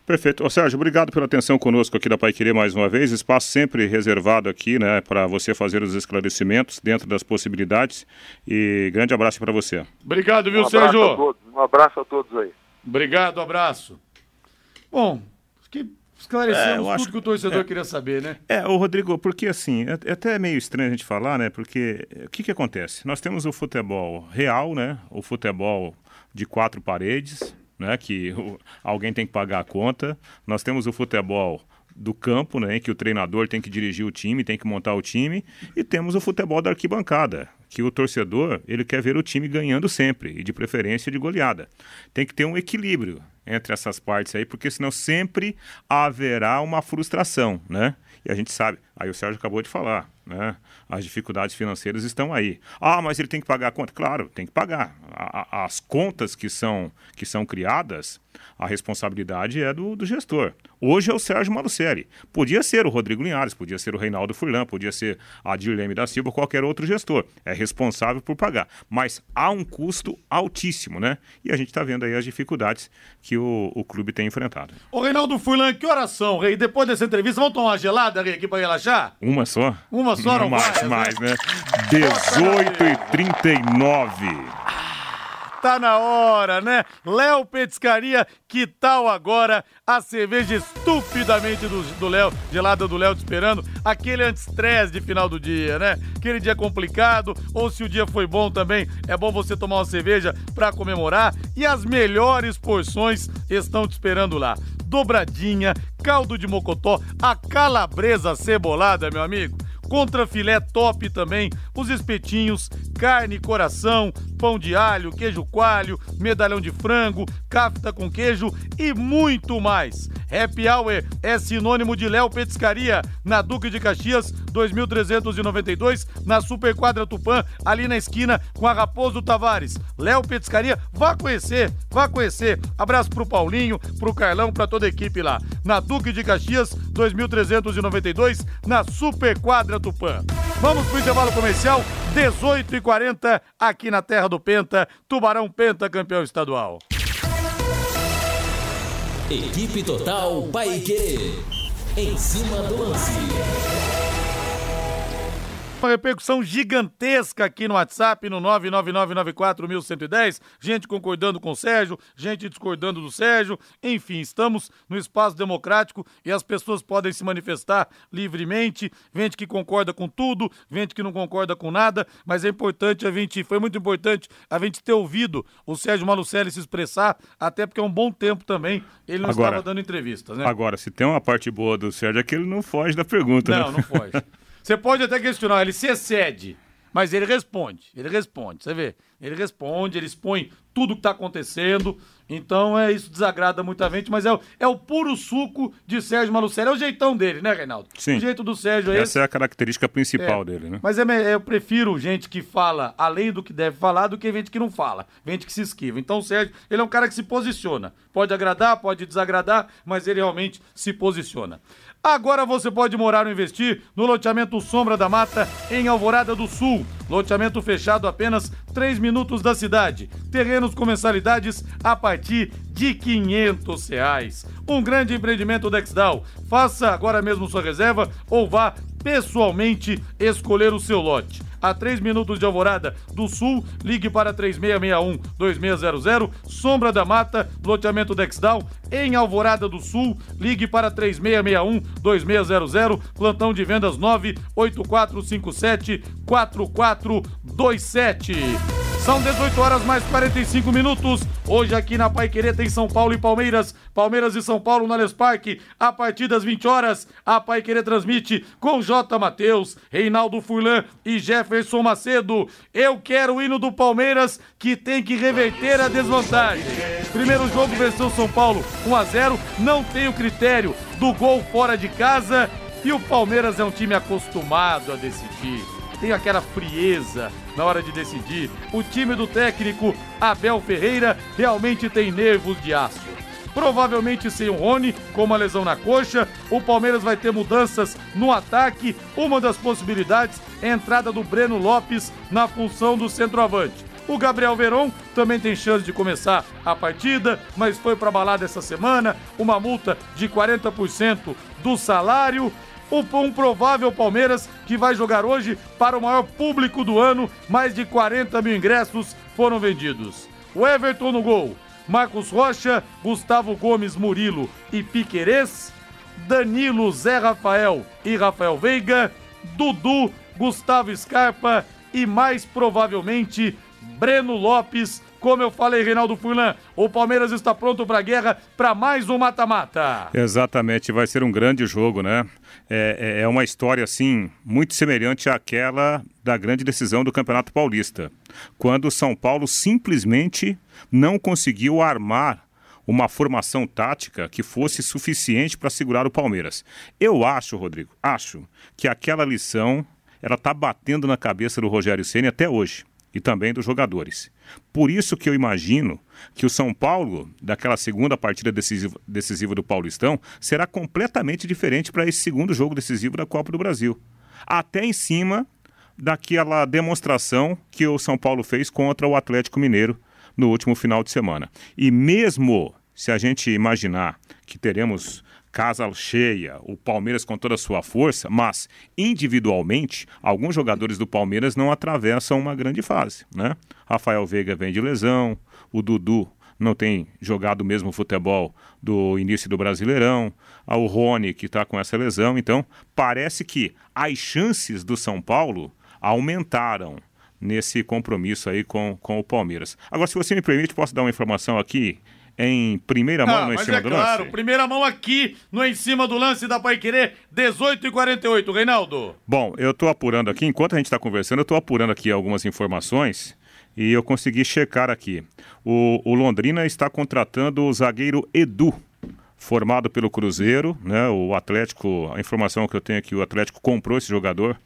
Perfeito. Ô, Sérgio, obrigado pela atenção conosco aqui da Pai Querer mais uma vez. Espaço sempre reservado aqui, né, para você fazer os esclarecimentos dentro das possibilidades. E grande abraço para você. Obrigado, viu, um Sérgio? Um abraço a todos aí. Obrigado, abraço. Bom, que esclarecemos é, tudo que o torcedor é, queria saber, né? É, o Rodrigo, porque assim, é, é, até meio estranho a gente falar, né? Porque o que que acontece? Nós temos o futebol real, né? O futebol de quatro paredes, né, que o, alguém tem que pagar a conta. Nós temos o futebol do campo, né, que o treinador tem que dirigir o time, tem que montar o time, e temos o futebol da arquibancada, que o torcedor ele quer ver o time ganhando sempre e de preferência de goleada. Tem que ter um equilíbrio entre essas partes aí, porque senão sempre haverá uma frustração, né? E a gente sabe, aí o Sérgio acabou de falar, né? As dificuldades financeiras estão aí. Ah, mas ele tem que pagar a conta? Claro, tem que pagar. A, a, as contas que são, que são criadas, a responsabilidade é do, do gestor. Hoje é o Sérgio Malucelli. Podia ser o Rodrigo Linhares, podia ser o Reinaldo Furlan, podia ser a Dirleme da Silva, qualquer outro gestor. É responsável por pagar. Mas há um custo altíssimo, né? E a gente está vendo aí as dificuldades que o, o clube tem enfrentado. Ô, Reinaldo Furlan, que oração, Rei? Depois dessa entrevista, vamos tomar uma gelada, Rei, aqui para relaxar? Uma só? Uma só não, não mais, vai, mais, né? 18 e 39. Tá na hora, né? Léo Petiscaria, que tal agora a cerveja estupidamente do Léo, gelada do Léo te esperando, aquele anti-estresse de final do dia, né? Aquele dia complicado, ou se o dia foi bom também, é bom você tomar uma cerveja para comemorar e as melhores porções estão te esperando lá dobradinha, caldo de mocotó, a calabresa cebolada, meu amigo. Contra filé top também, os espetinhos, carne, coração, pão de alho, queijo coalho, medalhão de frango, cafta com queijo e muito mais. Happy Hour é sinônimo de Léo Petiscaria, na Duque de Caxias, 2392, na Super Quadra Tupã, ali na esquina com a Raposo Tavares. Léo Petiscaria, vá conhecer, vá conhecer. Abraço pro Paulinho, pro Carlão, pra toda a equipe lá. Na Duque de Caxias, 2392, na Super Quadra Tupã. Vamos pro intervalo comercial, 18 e 40 aqui na Terra do Penta, Tubarão Penta campeão estadual. Equipe Total Paique. Em cima do lance. Uma repercussão gigantesca aqui no WhatsApp, no 999941110. Gente concordando com o Sérgio, gente discordando do Sérgio. Enfim, estamos no espaço democrático e as pessoas podem se manifestar livremente. Gente que concorda com tudo, gente que não concorda com nada. Mas é importante a gente, foi muito importante a gente ter ouvido o Sérgio Malucelli se expressar, até porque é um bom tempo também ele não agora, estava dando entrevistas, né? Agora, se tem uma parte boa do Sérgio é que ele não foge da pergunta, não, né? Não, não foge. Você pode até questionar, ele se excede, mas ele responde, ele responde, você vê, ele responde, ele expõe tudo que está acontecendo, então é isso desagrada muita gente, mas é, o, é o puro suco de Sérgio Malucelli, é o jeitão dele, né, Reinaldo? Sim. O jeito do Sérgio é Essa esse. é a característica principal é. dele, né? Mas é, eu prefiro gente que fala além do que deve falar do que gente que não fala, gente que se esquiva. Então o Sérgio, ele é um cara que se posiciona, pode agradar, pode desagradar, mas ele realmente se posiciona. Agora você pode morar ou investir no loteamento Sombra da Mata, em Alvorada do Sul. Loteamento fechado apenas 3 minutos da cidade. Terrenos com mensalidades a partir de 500 reais. Um grande empreendimento Dexdal. Faça agora mesmo sua reserva ou vá pessoalmente escolher o seu lote a 3 minutos de Alvorada do Sul. Ligue para 3661-2600. Sombra da Mata, loteamento Dexdal, em Alvorada do Sul. Ligue para 3661-2600. Plantão de vendas 98457-4427. São 18 horas mais 45 minutos. Hoje aqui na Pai Querer tem São Paulo e Palmeiras. Palmeiras e São Paulo no Allianz Parque. A partir das 20 horas, a Pai Querer transmite com J. Matheus, Reinaldo Furlan e Jefferson Macedo. Eu quero o hino do Palmeiras que tem que reverter a desvantagem. Primeiro jogo venceu São Paulo 1 a 0. Não tem o critério do gol fora de casa. E o Palmeiras é um time acostumado a decidir. Tem aquela frieza na hora de decidir. O time do técnico Abel Ferreira realmente tem nervos de aço. Provavelmente sem o Rony, com uma lesão na coxa, o Palmeiras vai ter mudanças no ataque. Uma das possibilidades é a entrada do Breno Lopes na função do centroavante. O Gabriel Veron também tem chance de começar a partida, mas foi para balada essa semana, uma multa de 40% do salário um provável Palmeiras que vai jogar hoje para o maior público do ano. Mais de 40 mil ingressos foram vendidos. O Everton no gol. Marcos Rocha, Gustavo Gomes Murilo e Piquerez. Danilo, Zé Rafael e Rafael Veiga. Dudu, Gustavo Scarpa e mais provavelmente Breno Lopes como eu falei, Reinaldo Furlan, o Palmeiras está pronto para a guerra para mais um mata-mata. Exatamente, vai ser um grande jogo, né? É, é, é uma história, assim, muito semelhante àquela da grande decisão do Campeonato Paulista, quando o São Paulo simplesmente não conseguiu armar uma formação tática que fosse suficiente para segurar o Palmeiras. Eu acho, Rodrigo, acho que aquela lição ela está batendo na cabeça do Rogério Ceni até hoje e também dos jogadores. Por isso que eu imagino que o São Paulo, daquela segunda partida decisiva, decisiva do Paulistão, será completamente diferente para esse segundo jogo decisivo da Copa do Brasil. Até em cima daquela demonstração que o São Paulo fez contra o Atlético Mineiro no último final de semana. E mesmo se a gente imaginar que teremos casa cheia, o Palmeiras com toda a sua força, mas individualmente, alguns jogadores do Palmeiras não atravessam uma grande fase, né? Rafael Veiga vem de lesão, o Dudu não tem jogado o mesmo futebol do início do Brasileirão, o Rony que está com essa lesão, então parece que as chances do São Paulo aumentaram nesse compromisso aí com, com o Palmeiras. Agora, se você me permite, posso dar uma informação aqui em primeira mão Ah, no Em mas Cima é do claro, Lance? primeira mão aqui no Em Cima do Lance da Pai Querer, 18 e 48, Reinaldo. Bom, eu estou apurando aqui, enquanto a gente está conversando, eu estou apurando aqui algumas informações e eu consegui checar aqui. O, o Londrina está contratando o zagueiro Edu, formado pelo Cruzeiro, né? O Atlético, a informação que eu tenho é que o Atlético comprou esse jogador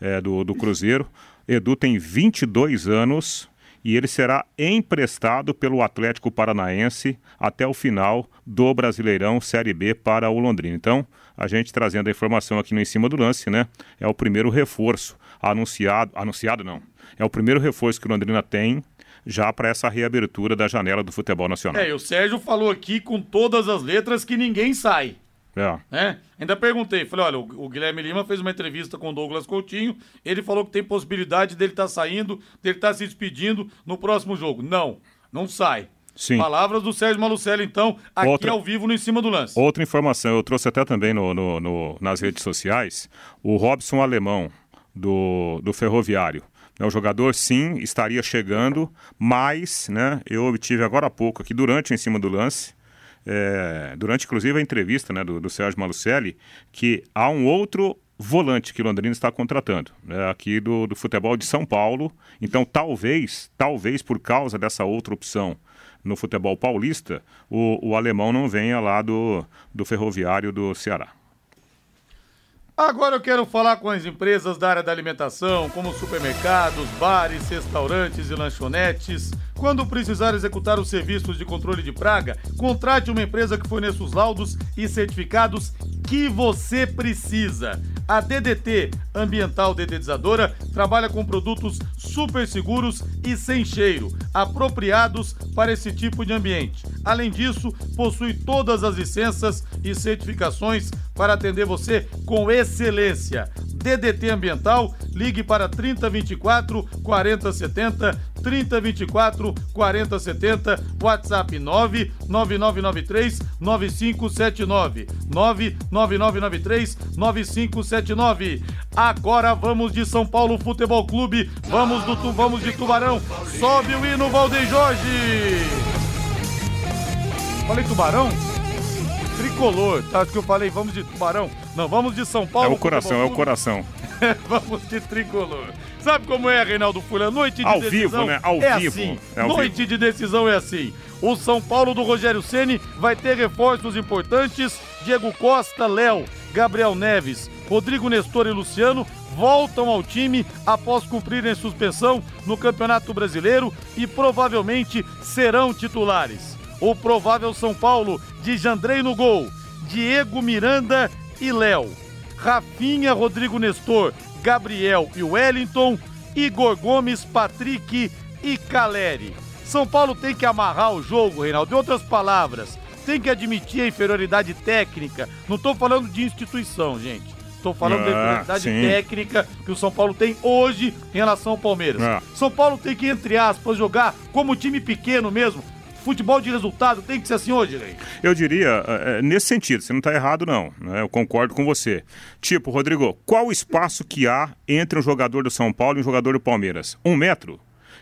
é, do, do Cruzeiro. Edu tem 22 anos e ele será emprestado pelo Atlético Paranaense até o final do Brasileirão Série B para o Londrina. Então, a gente trazendo a informação aqui no em cima do lance, né? É o primeiro reforço anunciado, anunciado não. É o primeiro reforço que o Londrina tem já para essa reabertura da janela do futebol nacional. É, o Sérgio falou aqui com todas as letras que ninguém sai. É. né? Ainda perguntei, falei, olha, o, o Guilherme Lima fez uma entrevista com o Douglas Coutinho, ele falou que tem possibilidade dele estar tá saindo, dele estar tá se despedindo no próximo jogo. Não, não sai. Sim. Palavras do Sérgio Malucelli, então, aqui Outra- ao vivo no Em Cima do Lance. Outra informação, eu trouxe até também no, no- no- nas redes sociais, o Robson Alemão, do, do Ferroviário. O jogador, sim, estaria chegando, mas né, eu obtive agora há pouco, aqui durante o Em Cima do Lance, é, durante inclusive a entrevista né, do, do Sérgio Malucelli, que há um outro volante que Londrina está contratando, né, aqui do, do futebol de São Paulo. Então, talvez, talvez por causa dessa outra opção no futebol paulista, o, o alemão não venha lá do, do ferroviário do Ceará. Agora eu quero falar com as empresas da área da alimentação, como supermercados, bares, restaurantes e lanchonetes. Quando precisar executar os serviços de controle de praga, contrate uma empresa que forneça os laudos e certificados que você precisa. A DDT Ambiental Dedetizadora trabalha com produtos super seguros e sem cheiro, apropriados para esse tipo de ambiente. Além disso, possui todas as licenças e certificações para atender você com excelência. DDT Ambiental, ligue para 3024 4070, 3024 4070, WhatsApp 99993 9579, 99993 9579. Agora vamos de São Paulo Futebol Clube, vamos do vamos de Tubarão. Sobe o hino Valdeir Jorge. Falei Tubarão? Tricolor, tá? Acho que eu falei, vamos de Tubarão. Não, vamos de São É Paulo. o coração, é o coração. Vamos de tricolor. Sabe como é, Reinaldo Folha? Noite de Ao decisão vivo, né? Ao é vivo. assim. É Noite de decisão é assim. O São Paulo do Rogério Ceni vai ter reforços importantes. Diego Costa, Léo, Gabriel Neves, Rodrigo Nestor e Luciano voltam ao time após cumprirem suspensão no Campeonato Brasileiro e provavelmente serão titulares. O provável São Paulo de Jandrei no gol, Diego Miranda e Léo. Rafinha, Rodrigo Nestor, Gabriel e Wellington, Igor Gomes, Patrick e Caleri. São Paulo tem que amarrar o jogo, Reinaldo. Em outras palavras, tem que admitir a inferioridade técnica. Não estou falando de instituição, gente. Estou falando da Ah, inferioridade sim. técnica que o São Paulo tem hoje em relação ao Palmeiras. Ah. São Paulo tem que, entre aspas, jogar como time pequeno mesmo. Futebol de resultado tem que ser assim hoje, Rei. Eu diria, é, é, nesse sentido, você não está errado, não. né? Eu concordo com você. Tipo, Rodrigo, qual o espaço que há entre um jogador do São Paulo e um jogador do Palmeiras? Um metro?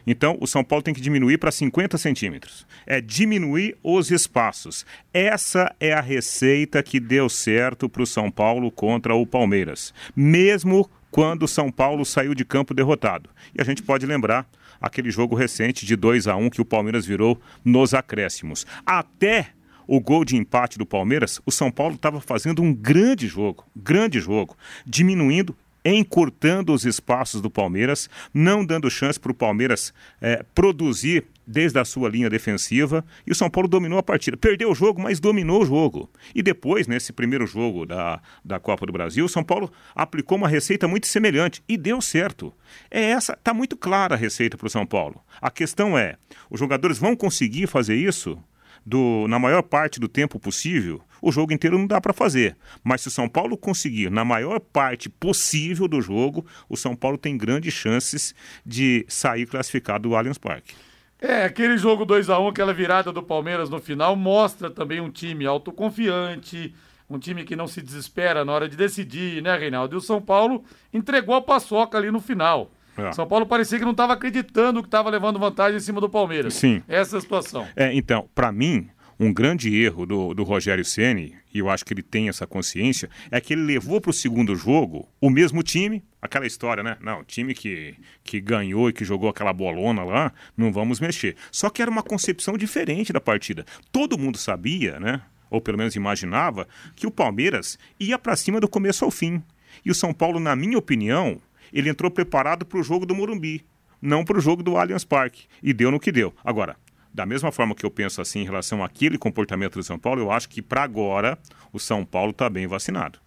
Então, o São Paulo tem que diminuir para 50 centímetros. É diminuir os espaços. Essa é a receita que deu certo para o São Paulo contra o Palmeiras. Mesmo quando o São Paulo saiu de campo derrotado. E a gente pode lembrar aquele jogo recente de 2 a 1 que o Palmeiras virou nos acréscimos. Até o gol de empate do Palmeiras, o São Paulo estava fazendo um grande jogo, grande jogo, diminuindo, encurtando os espaços do Palmeiras, não dando chance para o Palmeiras eh, produzir desde a sua linha defensiva, e o São Paulo dominou a partida. Perdeu o jogo, mas dominou o jogo. E depois, nesse primeiro jogo da, da Copa do Brasil, o São Paulo aplicou uma receita muito semelhante e deu certo. É essa, tá muito clara a receita para o São Paulo. A questão é, os jogadores vão conseguir fazer isso? do, na maior parte do tempo possível, o jogo inteiro não dá para fazer. Mas se o São Paulo conseguir, na maior parte possível do jogo, o São Paulo tem grandes chances de sair classificado do Allianz Parque. É, aquele jogo 2 a 1 aquela virada do Palmeiras no final, mostra também um time autoconfiante, um time que não se desespera na hora de decidir, né, Reinaldo? E o São Paulo entregou a paçoca ali no final. É. São Paulo parecia que não estava acreditando que estava levando vantagem em cima do Palmeiras. Sim. Essa é a situação. É, então, para mim, um grande erro do, do Rogério Ceni e eu acho que ele tem essa consciência, é que ele levou para o segundo jogo o mesmo time, aquela história, né? Não, time que, que ganhou e que jogou aquela bolona lá, não vamos mexer. Só que era uma concepção diferente da partida. Todo mundo sabia, né? Ou pelo menos imaginava, que o Palmeiras ia para cima do começo ao fim. E o São Paulo, na minha opinião, ele entrou preparado para o jogo do Morumbi, não para o jogo do Allianz Parque. E deu no que deu. Agora, da mesma forma que eu penso assim em relação àquele comportamento do São Paulo, eu acho que para agora o São Paulo está bem vacinado.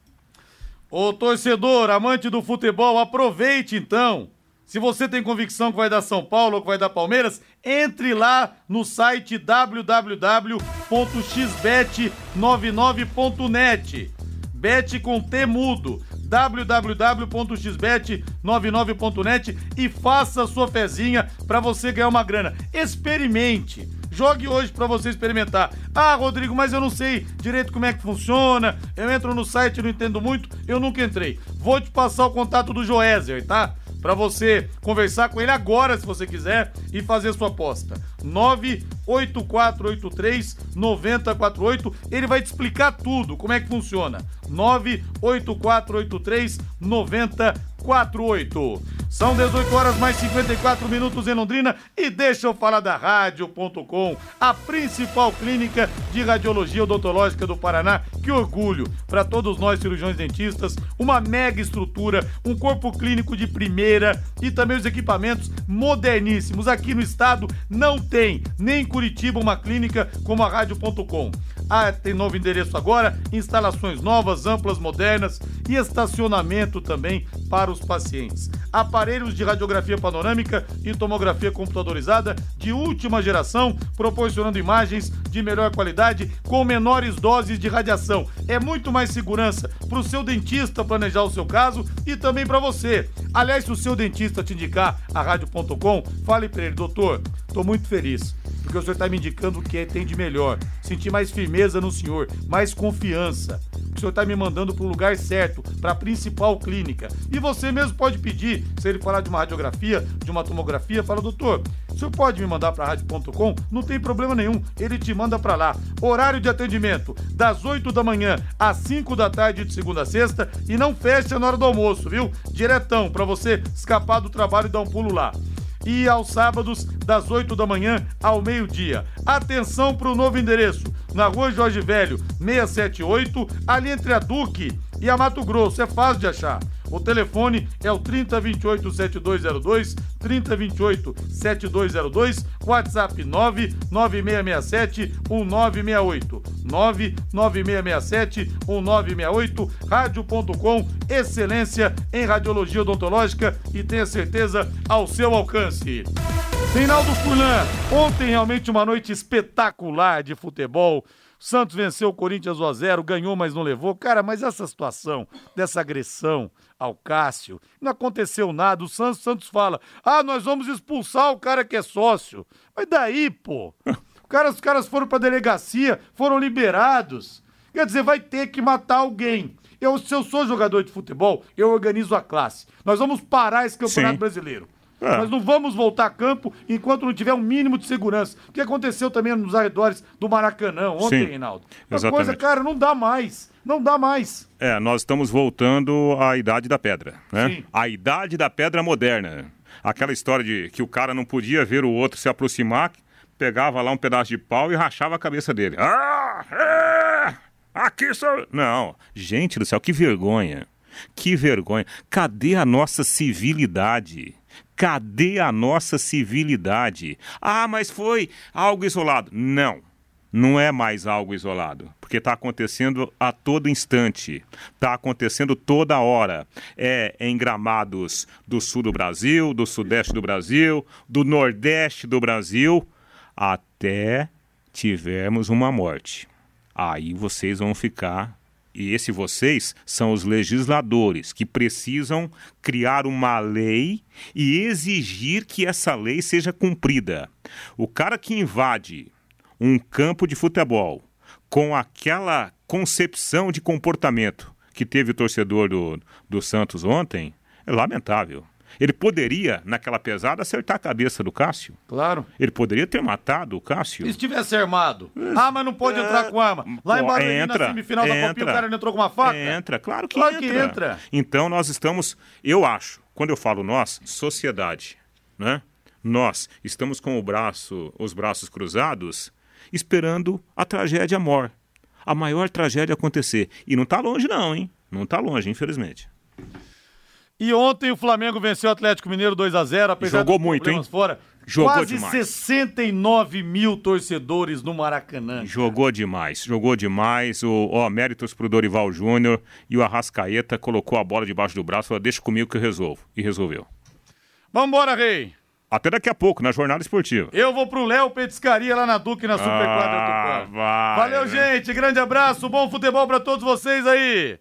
Ô torcedor, amante do futebol, aproveite então. Se você tem convicção que vai dar São Paulo ou que vai dar Palmeiras, entre lá no site www.xbet99.net. Bet com T mudo www.xbet99.net e faça a sua fezinha para você ganhar uma grana. Experimente. Jogue hoje para você experimentar. Ah, Rodrigo, mas eu não sei direito como é que funciona. Eu entro no site não entendo muito. Eu nunca entrei. Vou te passar o contato do Joézer, tá? Para você conversar com ele agora, se você quiser, e fazer sua aposta. 98483 9048. Ele vai te explicar tudo, como é que funciona. 98483 9048. São 18 horas mais 54 minutos em Londrina e deixa eu falar da Rádio.com, a principal clínica de radiologia odontológica do Paraná. Que orgulho para todos nós cirurgiões dentistas, uma mega estrutura, um corpo clínico de primeira e também os equipamentos moderníssimos. Aqui no estado não tem, nem em Curitiba, uma clínica como a Rádio.com. Ah, tem novo endereço agora, instalações novas, amplas, modernas e estacionamento também para os pacientes. Aparelhos de radiografia panorâmica e tomografia computadorizada de última geração, proporcionando imagens de melhor qualidade com menores doses de radiação. É muito mais segurança para o seu dentista planejar o seu caso e também para você. Aliás, se o seu dentista te indicar a rádio.com, fale para ele, doutor, estou muito feliz porque o senhor está me indicando o que tem de melhor. Sentir mais firmeza no senhor, mais confiança. O senhor está me mandando para o lugar certo, para a principal clínica. E você mesmo pode pedir, se ele falar de uma radiografia, de uma tomografia, fala, doutor, o senhor pode me mandar para rádio.com? Não tem problema nenhum, ele te manda para lá. Horário de atendimento, das 8 da manhã às 5 da tarde de segunda a sexta e não fecha na hora do almoço, viu? Diretão, para você escapar do trabalho e dar um pulo lá e aos sábados, das 8 da manhã ao meio-dia. Atenção para o novo endereço, na rua Jorge Velho, 678, ali entre a Duque e a Mato Grosso. É fácil de achar. O telefone é o 3028 7202, 3028 7202, WhatsApp 99667 1968, 99667 1968, rádio.com, excelência em radiologia odontológica e tenha certeza ao seu alcance. Reinaldo Fulan, ontem realmente uma noite espetacular de futebol. Santos venceu o Corinthians 1 a 0, ganhou, mas não levou. Cara, mas essa situação dessa agressão ao Cássio, não aconteceu nada. O Santos, Santos fala: "Ah, nós vamos expulsar o cara que é sócio". Mas daí, pô. Cara, os caras foram pra delegacia, foram liberados. Quer dizer, vai ter que matar alguém. Eu, se eu sou jogador de futebol, eu organizo a classe. Nós vamos parar esse campeonato Sim. brasileiro. É. Nós não vamos voltar a campo enquanto não tiver um mínimo de segurança. O que aconteceu também nos arredores do Maracanã ontem, Sim, Reinaldo? Uma exatamente. coisa, cara, não dá mais. Não dá mais. É, nós estamos voltando à idade da pedra, né? Sim. A idade da pedra moderna. Aquela história de que o cara não podia ver o outro se aproximar, pegava lá um pedaço de pau e rachava a cabeça dele. Ah, é, aqui sou... Não, gente do céu, que vergonha. Que vergonha. Cadê a nossa civilidade? Cadê a nossa civilidade? Ah, mas foi algo isolado. Não, não é mais algo isolado, porque está acontecendo a todo instante, está acontecendo toda hora. É em gramados do sul do Brasil, do sudeste do Brasil, do nordeste do Brasil, até tivermos uma morte. Aí vocês vão ficar e esse vocês são os legisladores que precisam criar uma lei e exigir que essa lei seja cumprida. O cara que invade um campo de futebol com aquela concepção de comportamento que teve o torcedor do, do Santos ontem é lamentável. Ele poderia, naquela pesada, acertar a cabeça do Cássio. Claro. Ele poderia ter matado o Cássio. E se tivesse armado? Ah, mas não pode entrar com arma. Lá em Barueri, entra, na semifinal da entra. Copinha, o cara não entrou com uma faca? Entra, claro que Claro entra. que entra. Então nós estamos, eu acho, quando eu falo nós, sociedade, né? Nós estamos com o braço, os braços cruzados, esperando a tragédia mor. A maior tragédia acontecer. E não está longe não, hein? Não está longe, infelizmente. E ontem o Flamengo venceu o Atlético Mineiro 2 a 0 apesar Jogou muito, hein? fora. Jogou Quase demais. 69 mil torcedores no Maracanã. Jogou demais, jogou demais. O, ó, méritos pro Dorival Júnior e o Arrascaeta colocou a bola debaixo do braço e falou: deixa comigo que eu resolvo. E resolveu. Vambora, Rei. Até daqui a pouco, na jornada esportiva. Eu vou pro Léo Petiscaria lá na Duque, na Super Quadra Ah, Tupã. vai, Valeu, né? gente. Grande abraço. Bom futebol pra todos vocês aí.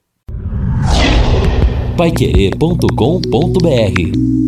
Paiquerê.com.br